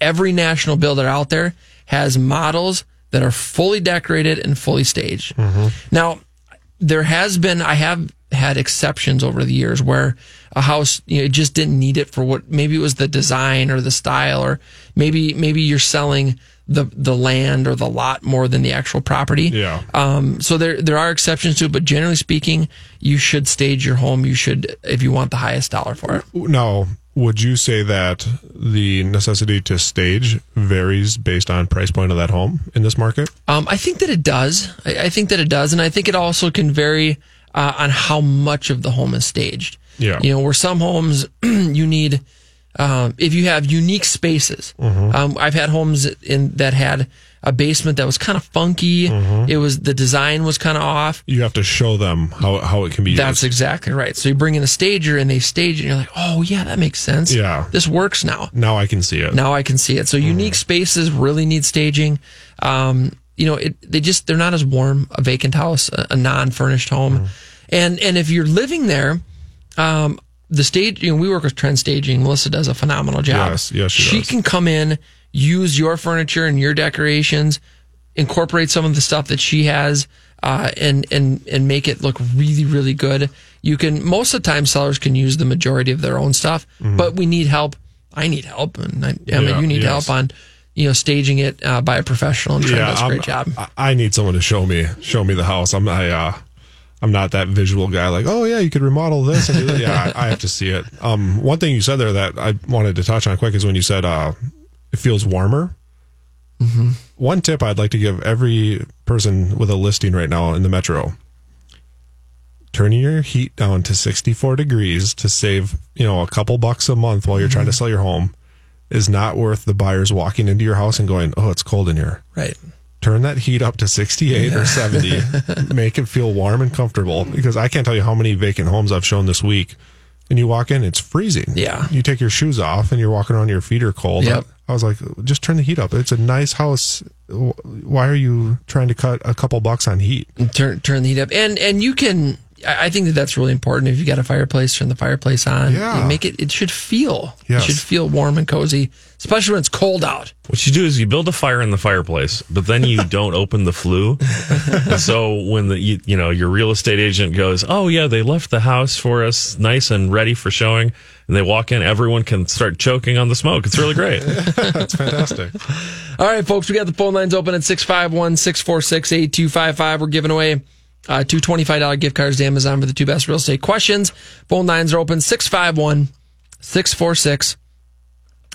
every national builder out there has models that are fully decorated and fully staged. Now, there has been I have had exceptions over the years where a house you know just didn't need it for what maybe it was the design or the style or maybe maybe you're selling the the land or the lot more than the actual property. Yeah. Um, so there there are exceptions to it, but generally speaking, you should stage your home. You should if you want the highest dollar for it. Now, would you say that the necessity to stage varies based on price point of that home in this market? Um, I think that it does. I, I think that it does, and I think it also can vary uh, on how much of the home is staged. Yeah. You know, where some homes [clears throat] you need um, if you have unique spaces. Mm-hmm. Um, I've had homes in that had a basement that was kind of funky. Mm-hmm. It was the design was kind of off. You have to show them how, how it can be That's used. exactly right. So you bring in a stager and they stage it, and you're like, oh yeah, that makes sense. Yeah. this works now. Now I can see it. Now I can see it. So unique spaces really need staging. Um, you know, it, they just they're not as warm. A vacant house, a, a non-furnished home, and and if you're living there, um, the stage. You know, we work with Trend Staging. Melissa does a phenomenal job. Yes, yes, she does. can come in, use your furniture and your decorations, incorporate some of the stuff that she has. Uh, and and and make it look really really good. You can most of the time sellers can use the majority of their own stuff, but we need help. I need help, and I, Emma, Yeah, you need yes. help on you know staging it uh, by a professional. And Trend does a I'm- great job. I, I need someone to show me show me the house. I'm I, uh, I'm not that visual guy. Like, oh yeah, you could remodel this. And do that. Yeah, I, I have to see it. Um, one thing you said there that I wanted to touch on quick is when you said uh, it feels warmer. Mm-hmm. One tip I'd like to give every person with a listing right now in the metro: turn your heat down to 64 degrees to save you know a couple bucks a month while you're trying Mm-hmm. to sell your home is not worth the buyers walking into your house and going, "Oh, it's cold in here." Right. Turn that heat up to 68 or 70. [laughs] Make it feel warm and comfortable because I can't tell you how many vacant homes I've shown this week. And you walk in, it's freezing. Yeah. You take your shoes off and you're walking around, your feet are cold. Yep. I was like, just turn the heat up. It's a nice house. Why are you trying to cut a couple bucks on heat? turn turn the heat up and and you can I I think that that's really important. If you got a fireplace, turn the fireplace on. Yeah. You make it. It should feel. Yes. It should feel warm and cozy, especially when it's cold out. What you do is you build a fire in the fireplace, but then you [laughs] don't open the flue. And so when the you, you know your real estate agent goes, "Oh yeah, they left the house for us, nice and ready for showing," and they walk in, everyone can start choking on the smoke. It's really great. [laughs] That's fantastic. All right, folks, we got the phone lines open at 651 646 8255. We're giving away uh, two $25 gift cards to Amazon for the two best real estate questions. Phone lines are open 651 646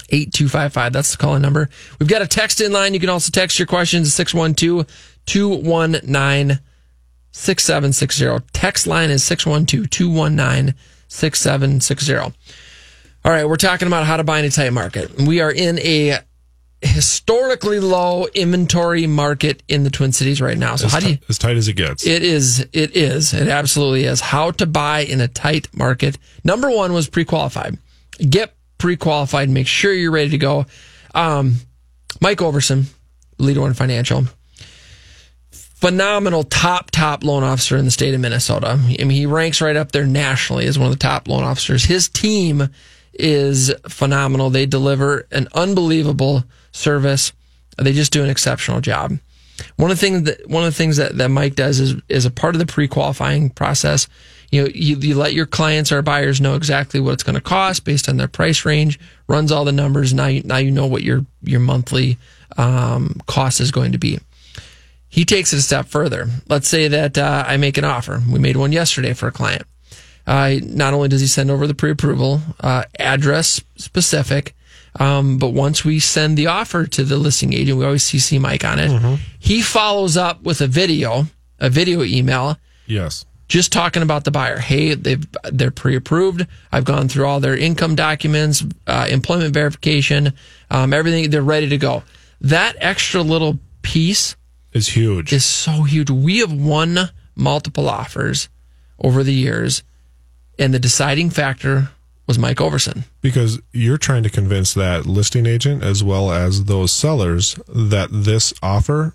8255. That's the calling number. We've got a text in line. You can also text your questions 612 219 6760. Text line is 612 219 6760. All right, we're talking about how to buy in a tight market. We are in a historically low inventory market in the Twin Cities right now. So as, how do you? as tight as it gets. It is. It is. It absolutely is. How to buy in a tight market. Number one was pre-qualified. Get pre-qualified. Make sure you're ready to go. Um, Mike Overson, Leader One Financial, phenomenal top top loan officer in the state of Minnesota. I mean, he ranks right up there nationally as one of the top loan officers. His team is phenomenal. They deliver an unbelievable service. They just do an exceptional job. One of the things that one of the things that, that Mike does is is a part of the pre-qualifying process. You know, you, you let your clients or buyers know exactly what it's going to cost based on their price range. Runs all the numbers. Now you now you know what your your monthly um, cost is going to be. He takes it a step further. Let's say that uh, I make an offer. We made one yesterday for a client. Uh, not only does he send over the pre-approval, uh, address specific, um, but once we send the offer to the listing agent, we always CC Mike on it. He follows up with a video, a video email, Yes. Just talking about the buyer. Hey, they've they're pre-approved. I've gone through all their income documents, uh, employment verification, um, everything. They're ready to go. That extra little piece is huge. Is so huge. We have won multiple offers over the years, and the deciding factor was Mike Overson. because you're trying to convince that listing agent as well as those sellers that this offer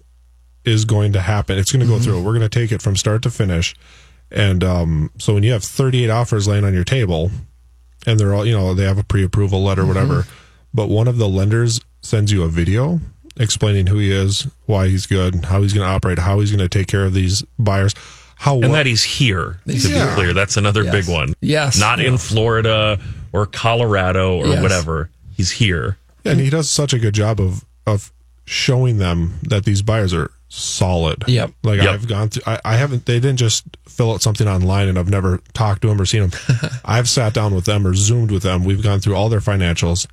is going to happen. It's going to go Mm-hmm. through. We're going to take it from start to finish. And um, so when you have 38 offers laying on your table and they're all, you know, they have a pre approval letter, whatever, but one of the lenders sends you a video explaining who he is, why he's good, how he's going to operate, how he's going to take care of these buyers. How and that he's here, to Yeah. be clear. That's another Yes. big one. Yes. Not in Florida or Colorado or Yes. whatever. He's here. and he does such a good job of of showing them that these buyers are solid. Yep. Like Yep. I've gone through. I, I haven't. They didn't just fill out something online, and I've never talked to them or seen them. [laughs] I've sat down with them or zoomed with them. We've gone through all their financials.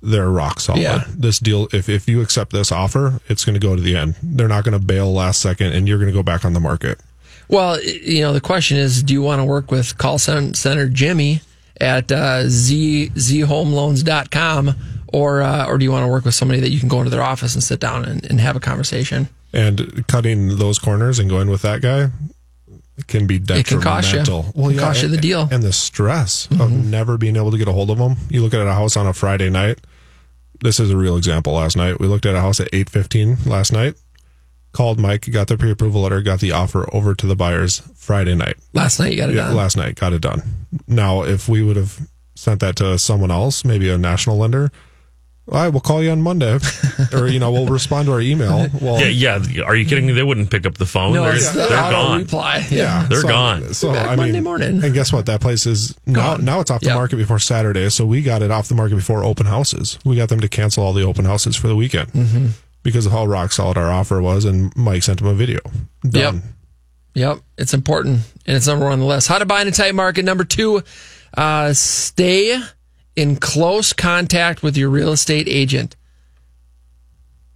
They're rock solid. Yeah. This deal, if if you accept this offer, it's going to go to the end. They're not going to bail last second, and you're going to go back on the market. Well, you know, the question is, do you want to work with call center Jimmy at uh, z zhomeloans.com or uh, or do you want to work with somebody that you can go into their office and sit down and, and have a conversation? And cutting those corners and going with that guy can be It can cost you. detrimental. It can cost you the and- deal. And the stress of Mm-hmm. never being able to get a hold of them. You look at a house on a Friday night. This is a real example. Last night we looked at a house at eight fifteen last night. Called Mike, got the pre-approval letter, got the offer over to the buyers Friday night. Last night you got it Yeah, done. last night got it done. Now, if we would have sent that to someone else, maybe a national lender, all right, we'll call you on Monday, [laughs] or you know, we'll respond to our email. Well, yeah, yeah. Are you kidding me? They wouldn't pick up the phone. No, they're it's the they're gone. reply. Yeah. they're so- gone. So Back I Monday mean, morning. and guess what? That place is now Gone. now it's off the Yep. market before Saturday. So we got it off the market before open houses. We got them to cancel all the open houses for the weekend Mm-hmm. because of how rock solid our offer was. And Mike sent them a video. Done. Yep. Yep. It's important and it's number one on the list. How to buy in a tight market. Number two, uh, stay in close contact with your real estate agent.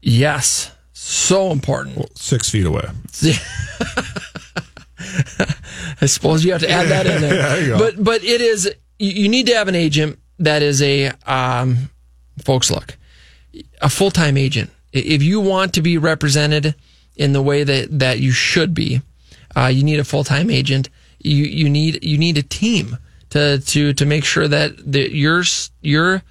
Yes. So important. Six feet away. [laughs] I suppose you have to add that in there. Yeah, [laughs] there. But but it is you, you need to have an agent that is a um, folks look a full time agent. If you want to be represented in the way that that you should be, uh, you need a full time agent. You you need you need a team to to to make sure that that your your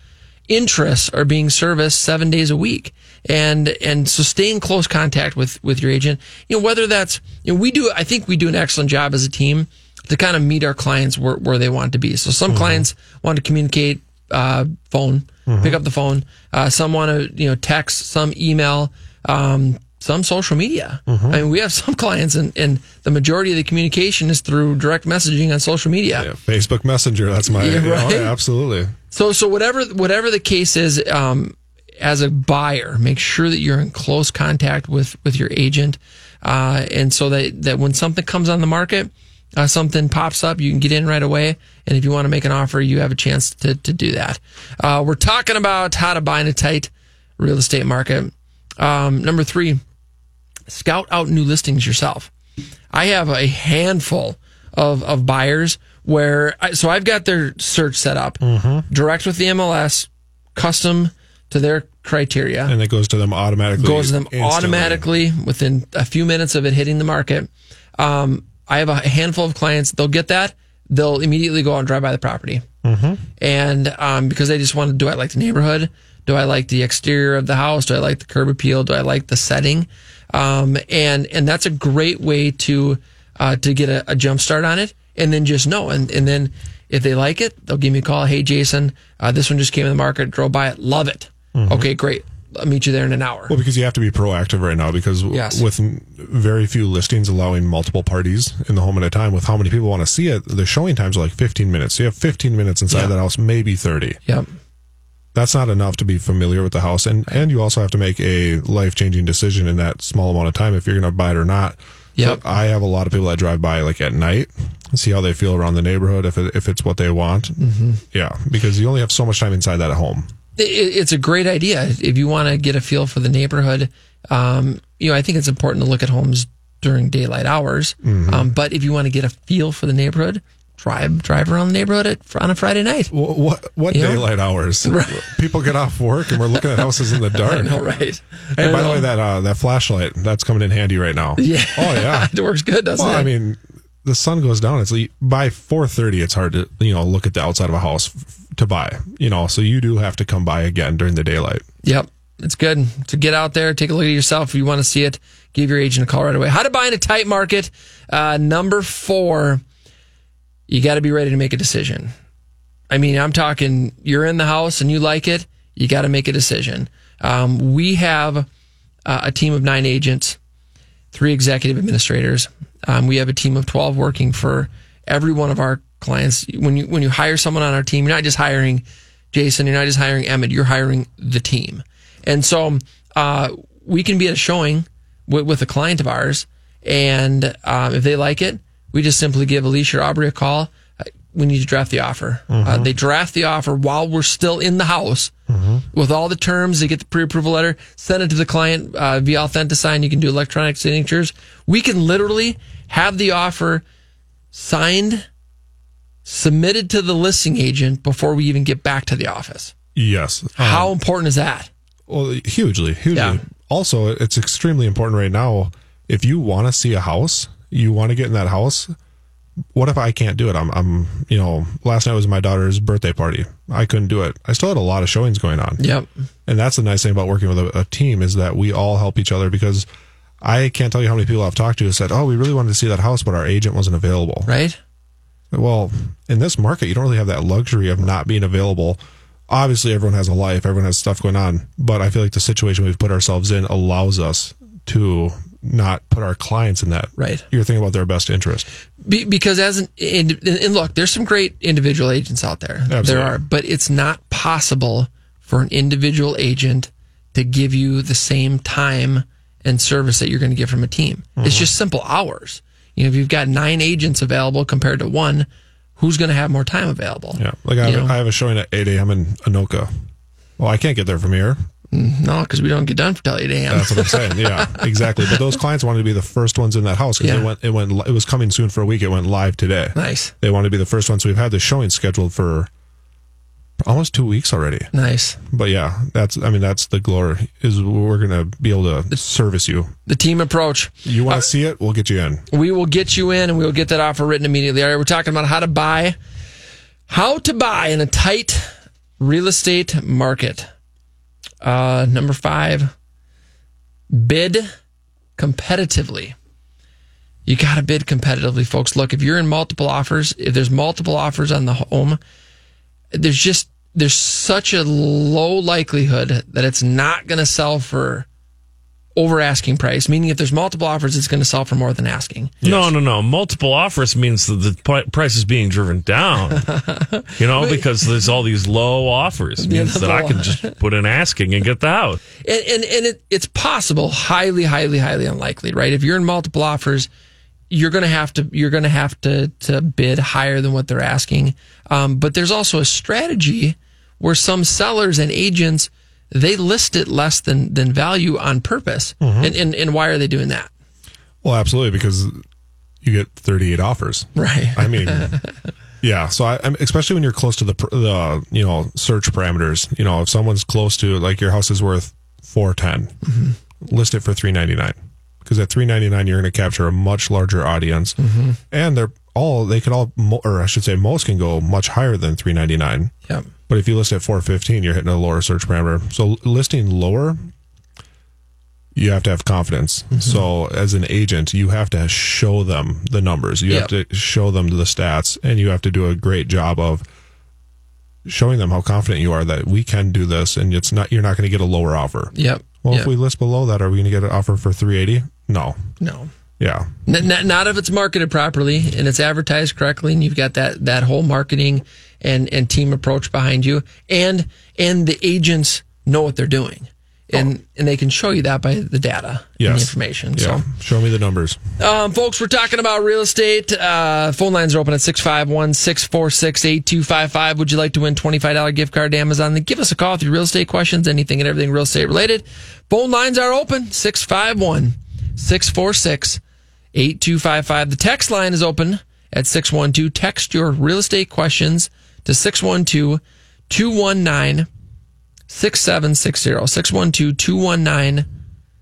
interests are being serviced seven days a week. And and so stay in close contact with with your agent. You know whether that's you know we do I think we do an excellent job as a team to kind of meet our clients where, where they want to be. So some clients want to communicate uh, phone, pick up the phone. Uh, some want to you know text, some email, um, some social media. I mean we have [laughs] some clients and and the majority of the communication is through direct messaging on social media. Facebook Messenger. That's my Yeah, right? yeah, absolutely. So so whatever whatever the case is, um, as a buyer, make sure that you're in close contact with with your agent, uh, and so that that when something comes on the market, uh, something pops up, you can get in right away. And if you want to make an offer, you have a chance to to do that. Uh, we're talking about how to buy in a tight real estate market. Um, number three, scout out new listings yourself. I have a handful of, of buyers where, I, so I've got their search set up direct with the MLS, custom to their criteria. And it goes to them automatically. goes to them instantly. automatically within a few minutes of it hitting the market. Um, I have a handful of clients, they'll get that. They'll immediately go out and drive by the property. And um, because they just want to, do I like the neighborhood? Do I like the exterior of the house? Do I like the curb appeal? Do I like the setting? Um, and and that's a great way to uh, to get a, a jump start on it, and then just know. And and then if they like it, they'll give me a call. Hey, Jason, uh, this one just came in the market. Drove by it, love it. Okay, great. I'll meet you there in an hour. Well, because you have to be proactive right now, because Yes. with very few listings allowing multiple parties in the home at a time, with how many people want to see it, the showing times are like 15 minutes. So you have 15 minutes inside Yeah. that house, maybe 30. Yep. That's not enough to be familiar with the house. And, and you also have to make a life changing decision in that small amount of time if you're going to buy it or not. Yep. So I have a lot of people that drive by like at night, and see how they feel around the neighborhood, if, it, if it's what they want. Mhm. Yeah. Because you only have so much time inside that home. it, it's a great idea if you want to get a feel for the neighborhood. Um, you know, I think it's important to look at homes during daylight hours. Mhm. Um, but if you want to get a feel for the neighborhood, drive drive around the neighborhood at, on a Friday night. What what You know? daylight hours? [laughs] People get off work and we're looking at houses in the [laughs] dark. I know, right? Hey, I by the way, that uh, that flashlight that's coming in handy right now. Yeah. Oh yeah. [laughs] it works good, doesn't well, it? I mean, the sun goes down. It's by four thirty. It's hard to you know look at the outside of a house f- to buy. You know, so you do have to come by again during the daylight. Yep. It's good to get out there, take a look at yourself. If you want to see it, give your agent a call right away. How to buy in a tight market. Uh, number four, you got to be ready to make a decision. I mean, I'm talking, you're in the house and you like it, you got to make a decision. Um, we have uh, a team of nine agents, three executive administrators. Um, we have a team of 12 working for every one of our clients. When you, when you hire someone on our team, you're not just hiring Jason, you're not just hiring Emmett, you're hiring the team. And so, uh, we can be at a showing with, with a client of ours. And, um, if they like it, we just simply give Alicia or Aubrey a call. Uh, We need to draft the offer. Uh, Mhm. they draft the offer while we're still in the house with all the terms. They get the pre-approval letter, send it to the client uh, via Authentisign. You can do electronic signatures. We can literally have the offer signed submitted to the listing agent before we even get back to the office. Yes. How Um, important is that? Well, hugely, hugely. Yeah. Also, it's extremely important right now. If you want to see a house, you want to get in that house. What if I can't do it? I'm, I'm, you know, last night was my daughter's birthday party. I couldn't do it. I still had a lot of showings going on. Yep. And that's the nice thing about working with a, a team is that we all help each other because I can't tell you how many people I've talked to who said, "Oh, we really wanted to see that house, but our agent wasn't available." Right. Well, in this market, you don't really have that luxury of not being available. Obviously, everyone has a life, everyone has stuff going on, but I feel like the situation we've put ourselves in allows us to not put our clients in that. Right. You're thinking about their best interest. Be, because as an and, and look, there's some great individual agents out there. There are, but it's not possible for an individual agent to give you the same time and service that you're going to get from a team. It's mm-hmm. just simple hours. You know, if you've got nine agents available compared to one, who's going to have more time available? Yeah. Like I have, know? I have a showing at 8 a.m. in Anoka. Well, I can't get there from here. Mm, no, because we don't get done till 8 a.m. That's what I'm saying. Yeah, [laughs] exactly. But those clients wanted to be the first ones in that house because Yeah. it went, it went, it was coming soon for a week. It went live today. Nice. They wanted to be the first ones. So we've had the showing scheduled for almost two weeks already. Nice. But yeah, that's, I mean, that's the glory is we're going to be able to service you. The team approach. You want to see it? We'll get you in. We will get you in and we will get that offer written immediately. All right, we're talking about how to buy, how to buy in a tight real estate market. Uh, number five, bid competitively. You got to bid competitively, folks. Look, if you're in multiple offers, if there's multiple offers on the home, there's just there's such a low likelihood that it's not going to sell for over asking price. Meaning, if there's multiple offers, it's going to sell for more than asking. No, no, no. Multiple offers means that the price is being driven down. [laughs] you know, because there's all these low offers. Yeah, Means the that I can just [laughs] put in asking and get the house. and and, and it, it's possible, highly, highly, highly unlikely, right? If you're in multiple offers, you're gonna have to you're gonna have to to bid higher than what they're asking. Um, but there's also a strategy where some sellers and agents they list it less than than value on purpose. Mm-hmm. And, and and why are they doing that? Well, absolutely, because you get 38 offers. Right. I mean, [laughs] yeah. So, I, I'm, especially when you're close to the the you know search parameters. You know, if someone's close to like your house is worth 410, mm-hmm. list it for 399 because at 399 you're going to capture a much larger audience, mm-hmm. and they're all they could all or I should say most can go much higher than 399. Yep. But if you list at 415, you're hitting a lower search parameter. So listing lower you have to have confidence. Mm-hmm. So as an agent, you have to show them the numbers. You have to show them the stats and you have to do a great job of showing them how confident you are that we can do this and it's not you're not going to get a lower offer. Yep. Well, Yep. if we list below that, are we going to get an offer for 380? No. No. Yeah. N- n- not if it's marketed properly and it's advertised correctly, and you've got that that whole marketing and and team approach behind you, and and the agents know what they're doing, and and they can show you that by the data and the information. Yeah. So. Show me the numbers. Um, folks, we're talking about real estate. Uh, phone lines are open at 651 646 8255. Would you like to win $25 gift card to Amazon? Then give us a call with your real estate questions, anything and everything real estate related. Phone lines are open 651 646 8255. The text line is open at 612. Text your real estate questions to 612 219 6760. 612 219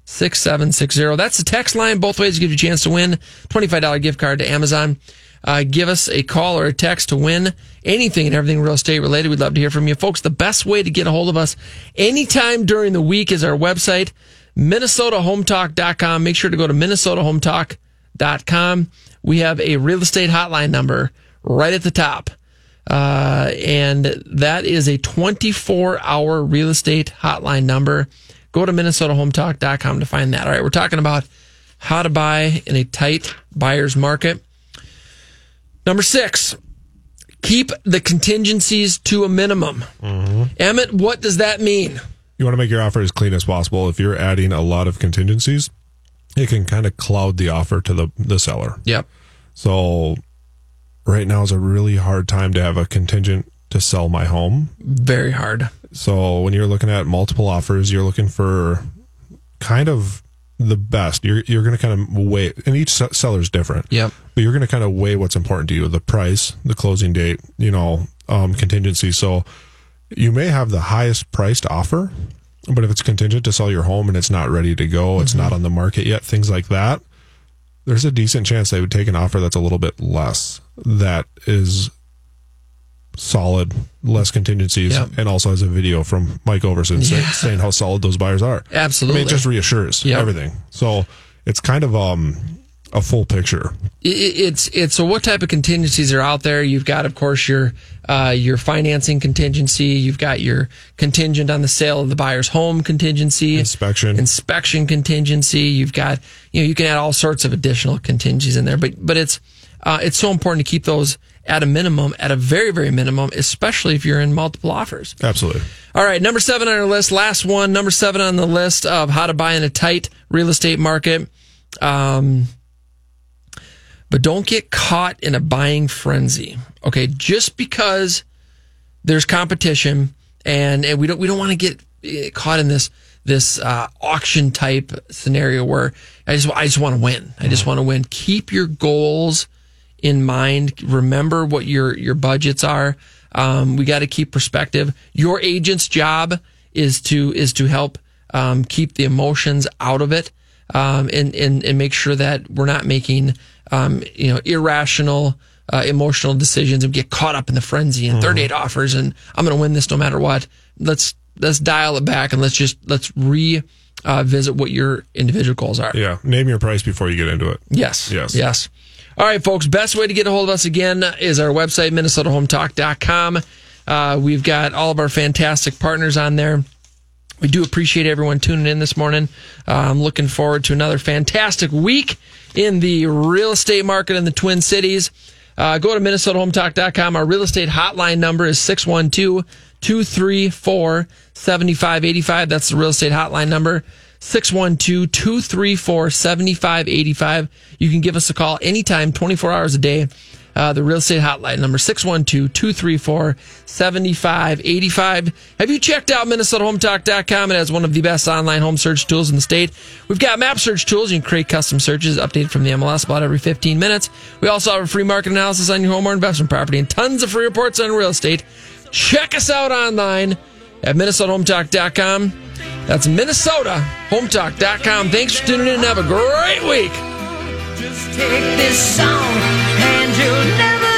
6760. That's the text line. Both ways give you a chance to win $25 gift card to Amazon. Uh, give us a call or a text to win anything and everything real estate related. We'd love to hear from you. Folks, the best way to get a hold of us anytime during the week is our website, minnesotahometalk.com. Make sure to go to minnesotahometalk.com. We have a real estate hotline number right at the top. Uh, and that is a 24 hour real estate hotline number. Go to minnesotahometalk.com to find that. All right, we're talking about how to buy in a tight buyer's market. Number six, keep the contingencies to a minimum. Emmett, what does that mean? You want to make your offer as clean as possible. If you're adding a lot of contingencies, it can kind of cloud the offer to the, the seller. Yep. So right now is a really hard time to have a contingent to sell my home. Very hard. So when you're looking at multiple offers, you're looking for kind of the best. You're you're going to kind of weigh, and each se- seller's different. Yep. But you're going to kind of weigh what's important to you: the price, the closing date, you know, um, contingency. So you may have the highest priced offer, but if it's contingent to sell your home and it's not ready to go, it's not on the market yet, things like that. There's a decent chance they would take an offer that's a little bit less. That is solid, less contingencies, Yep. and also has a video from Mike Overson Yeah. saying how solid those buyers are. Absolutely. I mean, it just reassures Yep. everything. So it's kind of um a full picture. It's it's so what type of contingencies are out there you've got of course your uh, your financing contingency you've got your contingent on the sale of the buyer's home contingency inspection inspection contingency you've got you know you can add all sorts of additional contingencies in there but but it's uh, it's so important to keep those at a minimum at a very very minimum especially if you're in multiple offers Absolutely. all right, number seven on our list, last one, number seven on the list of how to buy in a tight real estate market. Um, but don't get caught in a buying frenzy. Okay, just because there's competition and, and we don't we don't want to get eh, caught in this this uh, auction type scenario where I just I just want to win. I just want to win. Keep your goals in mind. Remember what your your budgets are. Um, we got to keep perspective. Your agent's job is to is to help um, keep the emotions out of it um, and, and and make sure that we're not making um, you know irrational. Uh, emotional decisions and get caught up in the frenzy and 38 offers and I'm going to win this no matter what. Let's let's dial it back and let's just let's re uh, visit what your individual goals are. Yeah. Name your price before you get into it. Yes. Yes. Yes. All right, folks. Best way to get a hold of us again is our website, MinnesotaHometalk.com. Uh, we've got all of our fantastic partners on there. We do appreciate everyone tuning in this morning. Uh, I'm looking forward to another fantastic week in the real estate market in the Twin Cities. Uh, go to MinnesotaHometalk.com. Our real estate hotline number is 612 234 7585. That's the real estate hotline number. 612 234 7585. You can give us a call anytime, 24 hours a day. Uh, the real estate hotline number 612 234 7585. Have you checked out MinnesotaHometalk.com? It has one of the best online home search tools in the state. We've got map search tools. You can create custom searches updated from the MLS about every 15 minutes. We also have a free market analysis on your home or investment property and tons of free reports on real estate. Check us out online at MinnesotaHometalk.com. That's MinnesotaHometalk.com. Thanks for tuning in and have a great week. Just take this song and you'll never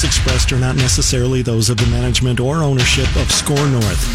views expressed are not necessarily those of the management or ownership of SKOR North.